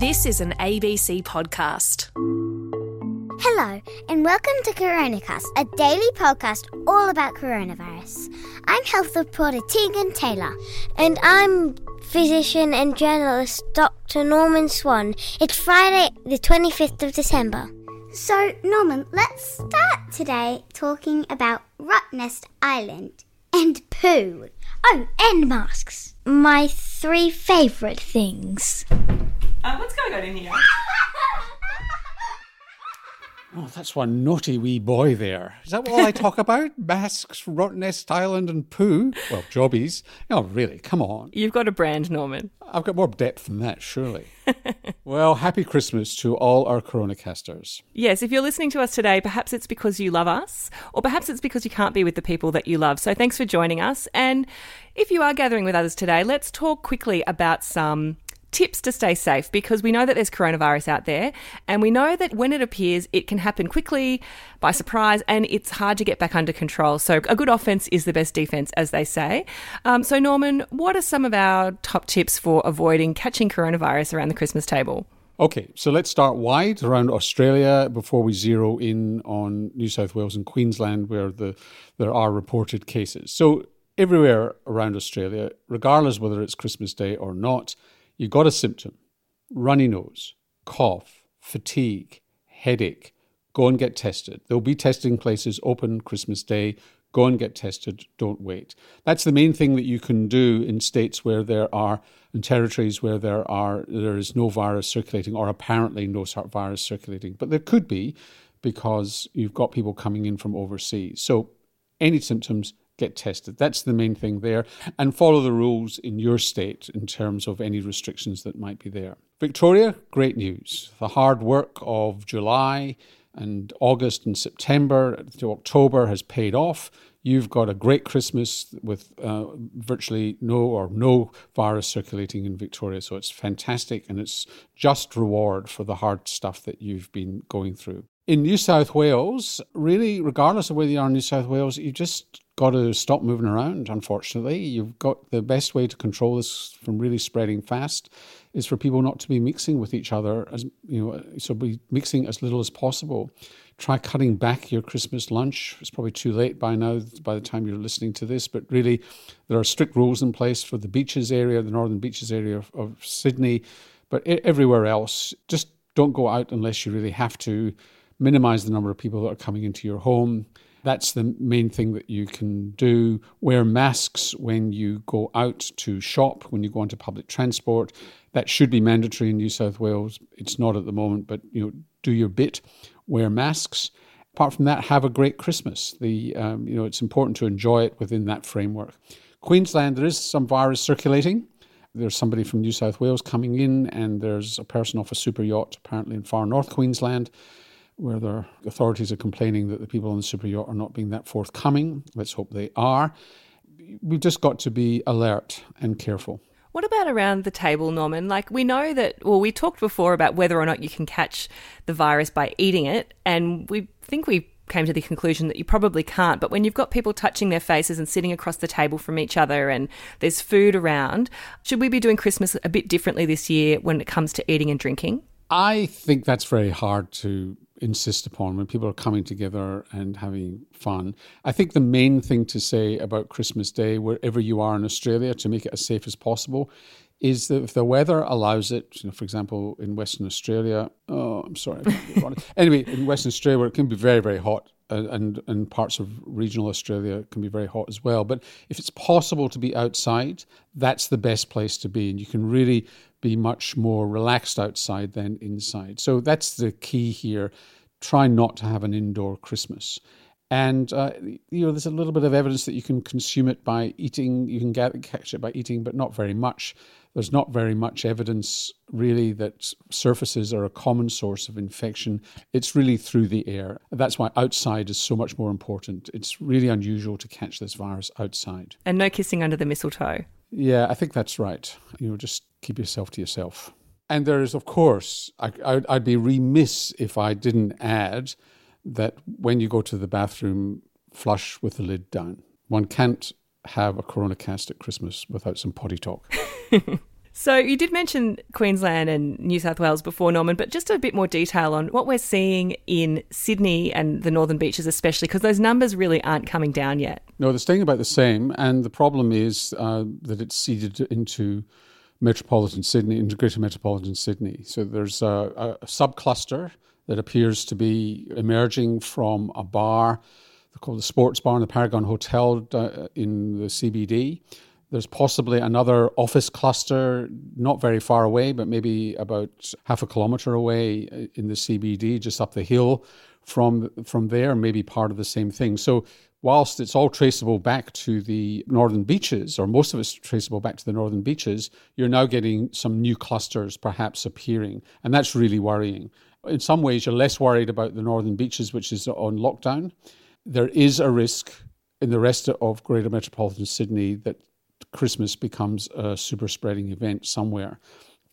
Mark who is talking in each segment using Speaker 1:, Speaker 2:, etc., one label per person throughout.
Speaker 1: This is an ABC podcast.
Speaker 2: Hello, and welcome to CoronaCast, a daily podcast all about coronavirus. I'm health reporter Tegan Taylor.
Speaker 3: And I'm physician and journalist Dr. Norman Swan. It's Friday, the 25th of December.
Speaker 2: So, Norman, let's start today talking about Rottnest Island and poo.
Speaker 3: Oh, and masks. My three favourite things.
Speaker 4: Uh, what's going on in here?
Speaker 5: Oh, that's one naughty wee boy there. Is that all I talk about? Masks, Rottnest Island, and poo? Well, jobbies. Oh, really? Come on.
Speaker 4: You've got a brand, Norman.
Speaker 5: I've got more depth than that, surely. well, happy Christmas to all our Coronacasters.
Speaker 4: Yes, if you're listening to us today, perhaps it's because you love us, or perhaps it's because you can't be with the people that you love. So thanks for joining us. And if you are gathering with others today, let's talk quickly about some tips to stay safe because we know that there's coronavirus out there and we know that when it appears, it can happen quickly by surprise and it's hard to get back under control. So, a good offense is the best defense, as they say. Um, so, Norman, what are some of our top tips for avoiding catching coronavirus around the Christmas table?
Speaker 5: Okay, so let's start wide around Australia before we zero in on New South Wales and Queensland, where the there are reported cases. So everywhere around Australia, regardless whether it's Christmas Day or not, you got a symptom runny nose, cough, fatigue, headache, go and get tested. There'll be testing places open Christmas Day. Go and get tested. Don't wait. That's the main thing that you can do in states where there are, in territories where there are, there is no virus circulating or apparently no virus circulating. But there could be because you've got people coming in from overseas. So any symptoms, get tested. That's the main thing there. And follow the rules in your state in terms of any restrictions that might be there. Victoria, great news. The hard work of July and August and September to October has paid off. You've got a great Christmas with uh, virtually no or no virus circulating in Victoria. So it's fantastic and it's just reward for the hard stuff that you've been going through. In New South Wales, really, regardless of whether you are in New South Wales, you just got to stop moving around, unfortunately. You've got the best way to control this from really spreading fast is for people not to be mixing with each other as you know so be mixing as little as possible. Try cutting back your christmas lunch. It's probably too late by now by the time you're listening to this but really there are strict rules in place for the beaches area the northern beaches area of, of sydney but everywhere else. Just don't go out unless you really have to minimize the number of people that are coming into your home that's the main thing that you can do. Wear masks when you go out to shop, when you go onto public transport. That should be mandatory in New South Wales. It's not at the moment, but you know, do your bit. Wear masks. Apart from that, have a great Christmas. The um, you know it's important to enjoy it within that framework. Queensland, there is some virus circulating. There's somebody from New South Wales coming in, and there's a person off a super yacht apparently in far north Queensland where the authorities are complaining that the people on the super yacht are not being that forthcoming. Let's hope they are. We've just got to be alert and careful.
Speaker 4: What about around the table, Norman? Like, we know that, well, we talked before about whether or not you can catch the virus by eating it, and we think we came to the conclusion that you probably can't. But when you've got people touching their faces and sitting across the table from each other and there's food around, should we be doing Christmas a bit differently this year when it comes to eating and drinking?
Speaker 5: I think that's very hard to insist upon when people are coming together and having fun. I think the main thing to say about Christmas Day, wherever you are in Australia, to make it as safe as possible, is that if the weather allows it, you know, for example, in Western Australia, oh, I'm sorry. anyway, in Western Australia, where it can be very, very hot, uh, and and parts of regional Australia can be very hot as well. But if it's possible to be outside, that's the best place to be, and you can really be much more relaxed outside than inside. So that's the key here. Try not to have an indoor Christmas. And uh, you know, there's a little bit of evidence that you can consume it by eating. You can get, catch it by eating, but not very much. There's not very much evidence really that surfaces are a common source of infection. It's really through the air. That's why outside is so much more important. It's really unusual to catch this virus outside.
Speaker 4: And no kissing under the mistletoe.
Speaker 5: Yeah, I think that's right. You know, just keep yourself to yourself. And there is, of course, I, would be remiss if I didn't add that when you go to the bathroom, flush with the lid down. One can't have a Corona cast at Christmas without some potty talk.
Speaker 4: So you did mention Queensland and New South Wales before, Norman, but just a bit more detail on what we're seeing in Sydney and the northern beaches, especially because those numbers really aren't coming down yet.
Speaker 5: No, they're staying about the same, and the problem is uh, that it's seeded into metropolitan Sydney, into greater metropolitan Sydney. So there's a, a subcluster that appears to be emerging from a bar called the Sports Bar in the Paragon Hotel uh, in the CBD. There's possibly another office cluster not very far away, but maybe about half a kilometre away uh, in the CBD, just up the hill from from there, maybe part of the same thing. So whilst it's all traceable back to the northern beaches, or most of it's traceable back to the northern beaches, you're now getting some new clusters perhaps appearing, and that's really worrying. In some ways, you're less worried about the northern beaches, which is on lockdown. There is a risk in the rest of Greater Metropolitan Sydney that Christmas becomes a super spreading event somewhere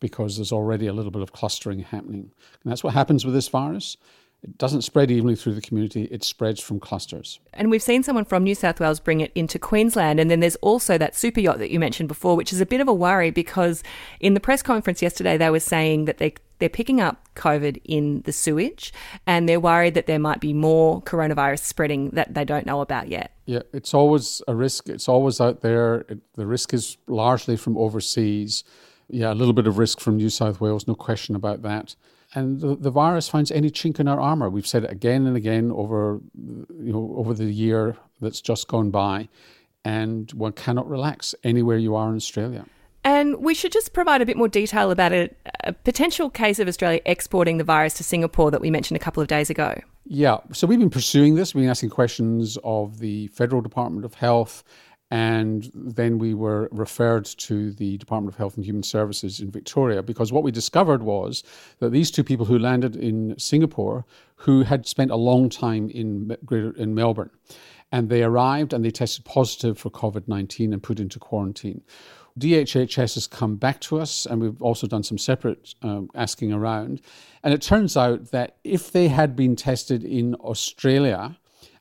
Speaker 5: because there's already a little bit of clustering happening. And that's what happens with this virus. It doesn't spread evenly through the community, it spreads from clusters.
Speaker 4: And we've seen someone from New South Wales bring it into Queensland. And then there's also that super yacht that you mentioned before, which is a bit of a worry because in the press conference yesterday, they were saying that they, they're picking up COVID in the sewage and they're worried that there might be more coronavirus spreading that they don't know about yet.
Speaker 5: Yeah, it's always a risk. It's always out there. It, the risk is largely from overseas. Yeah, a little bit of risk from New South Wales, no question about that and the, the virus finds any chink in our armor. We've said it again and again over, you know, over the year that's just gone by, and one cannot relax anywhere you are in Australia.
Speaker 4: And we should just provide a bit more detail about a, a, potential case of Australia exporting the virus to Singapore that we mentioned a couple of days ago.
Speaker 5: Yeah, so we've been pursuing this. We've been asking questions of the Federal Department of Health and then we were referred to the Department of Health and Human Services in Victoria because what we discovered was that these two people who landed in Singapore, who had spent a long time in, in Melbourne, and they arrived and they tested positive for COVID 19 and put into quarantine. DHHS has come back to us, and we've also done some separate um, asking around. And it turns out that if they had been tested in Australia,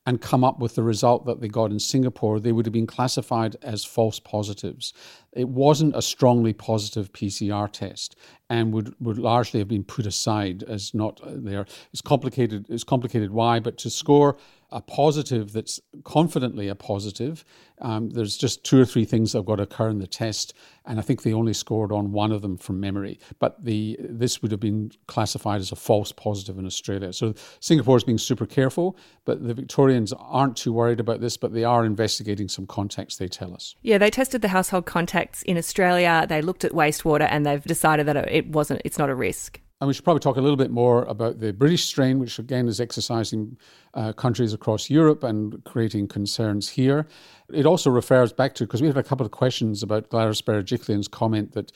Speaker 5: and come up with the result that they got in Singapore, they would have been classified as false positives. It wasn't a strongly positive PCR test and would, would largely have been put aside as not there. It's complicated. It's complicated why, but to score a positive that's confidently a positive. Um, there's just two or three things that have got to occur in the test, and I think they only scored on one of them from memory. But the this would have been classified as a false positive in Australia. So Singapore is being super careful, but the Victorians aren't too worried about this, but they are investigating some contacts. They tell us.
Speaker 4: Yeah, they tested the household contacts in Australia. They looked at wastewater, and they've decided that it wasn't. It's not a risk.
Speaker 5: And we should probably talk a little bit more about the British strain, which again is exercising uh, countries across Europe and creating concerns here. It also refers back to, because we had a couple of questions about Gladys Berejiklian's comment that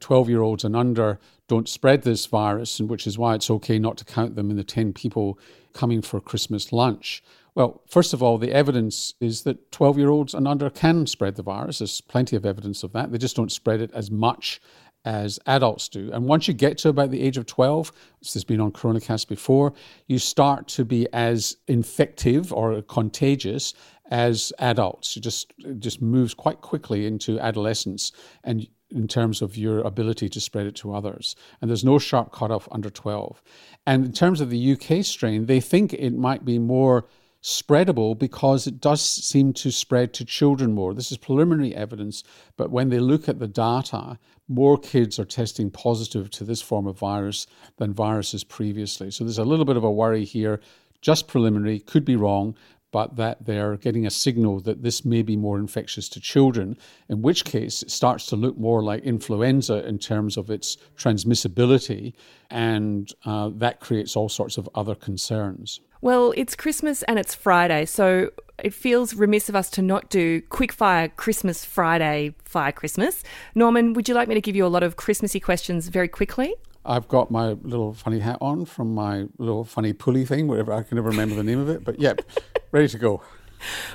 Speaker 5: 12 uh, year olds and under don't spread this virus, and which is why it's okay not to count them in the 10 people coming for Christmas lunch. Well, first of all, the evidence is that 12 year olds and under can spread the virus. There's plenty of evidence of that. They just don't spread it as much as adults do. And once you get to about the age of 12, this has been on Coronacast before, you start to be as infective or contagious as adults. It just it just moves quite quickly into adolescence and in terms of your ability to spread it to others. And there's no sharp cutoff under 12. And in terms of the UK strain, they think it might be more spreadable because it does seem to spread to children more. This is preliminary evidence, but when they look at the data, more kids are testing positive to this form of virus than viruses previously. So there's a little bit of a worry here, just preliminary, could be wrong, but that they're getting a signal that this may be more infectious to children, in which case it starts to look more like influenza in terms of its transmissibility, and uh, that creates all sorts of other concerns.
Speaker 4: Well, it's Christmas and it's Friday, so it feels remiss of us to not do quickfire Christmas Friday fire Christmas. Norman, would you like me to give you a lot of Christmassy questions very quickly?
Speaker 5: I've got my little funny hat on from my little funny pulley thing, whatever I can never remember the name of it, but yep, ready to go.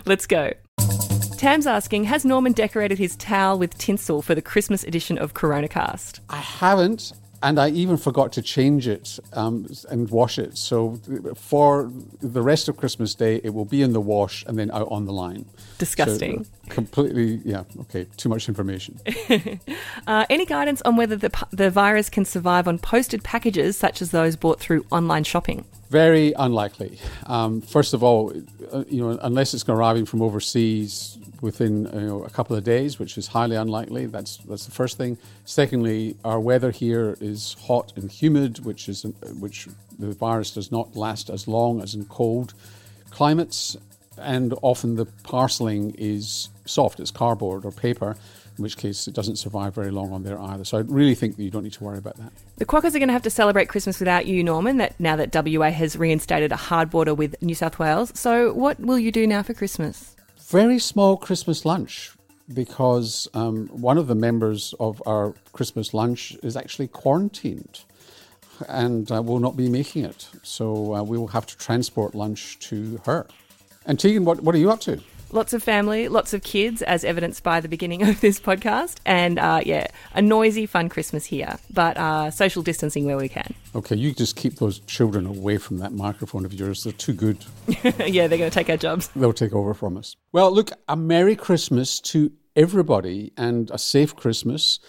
Speaker 4: Let's go. Tam's asking, has Norman decorated his towel with tinsel for the Christmas edition of Coronacast?
Speaker 5: I haven't and I even forgot to change it um, and wash it. So for the rest of Christmas Day, it will be in the wash and then out on the line.
Speaker 4: Disgusting.
Speaker 5: So, completely, yeah. Okay, too much information.
Speaker 4: uh, any guidance on whether the the virus can survive on posted packages such as those bought through online shopping?
Speaker 5: Very unlikely. Um, first of all, uh, you know, unless it's arriving from overseas within you know, a couple of days, which is highly unlikely. That's that's the first thing. Secondly, our weather here is hot and humid, which is which the virus does not last as long as in cold climates, and often the parceling is soft, it's cardboard or paper in which case it doesn't survive very long on there either. So I really think that you don't need to worry about that.
Speaker 4: The Quokkas are going to have to celebrate Christmas without you, Norman, that now that WA has reinstated a hard border with New South Wales. So what will you do now for Christmas?
Speaker 5: Very small Christmas lunch because um, one of the members of our Christmas lunch is actually quarantined and uh, will not be making it. So uh, we will have to transport lunch to her. And Tegan, what, what are you up to?
Speaker 4: Lots of family, lots of kids, as evidenced by the beginning of this podcast. And uh, yeah, a noisy, fun Christmas here, but uh, social distancing where we can.
Speaker 5: Okay, you just keep those children away from that microphone of yours. They're too good.
Speaker 4: yeah, they're going to take our jobs.
Speaker 5: They'll take over from us. Well, look, a Merry Christmas to everybody and a safe Christmas.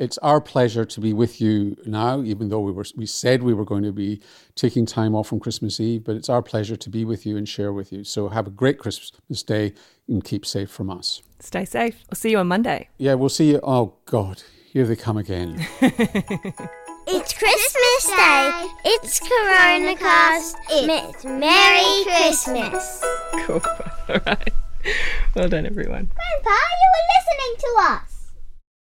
Speaker 5: It's our pleasure to be with you now, even though we were we said we were going to be taking time off from Christmas Eve, but it's our pleasure to be with you and share with you. So have a great Christmas day and keep safe from us.
Speaker 4: Stay safe. We'll see you on Monday.
Speaker 5: Yeah, we'll see you. Oh God, here they come again.
Speaker 3: It's Christmas Day. It's Coronacast. It's Merry Christmas.
Speaker 4: Cool. All right. Well done, everyone.
Speaker 2: Grandpa, you were listening to us.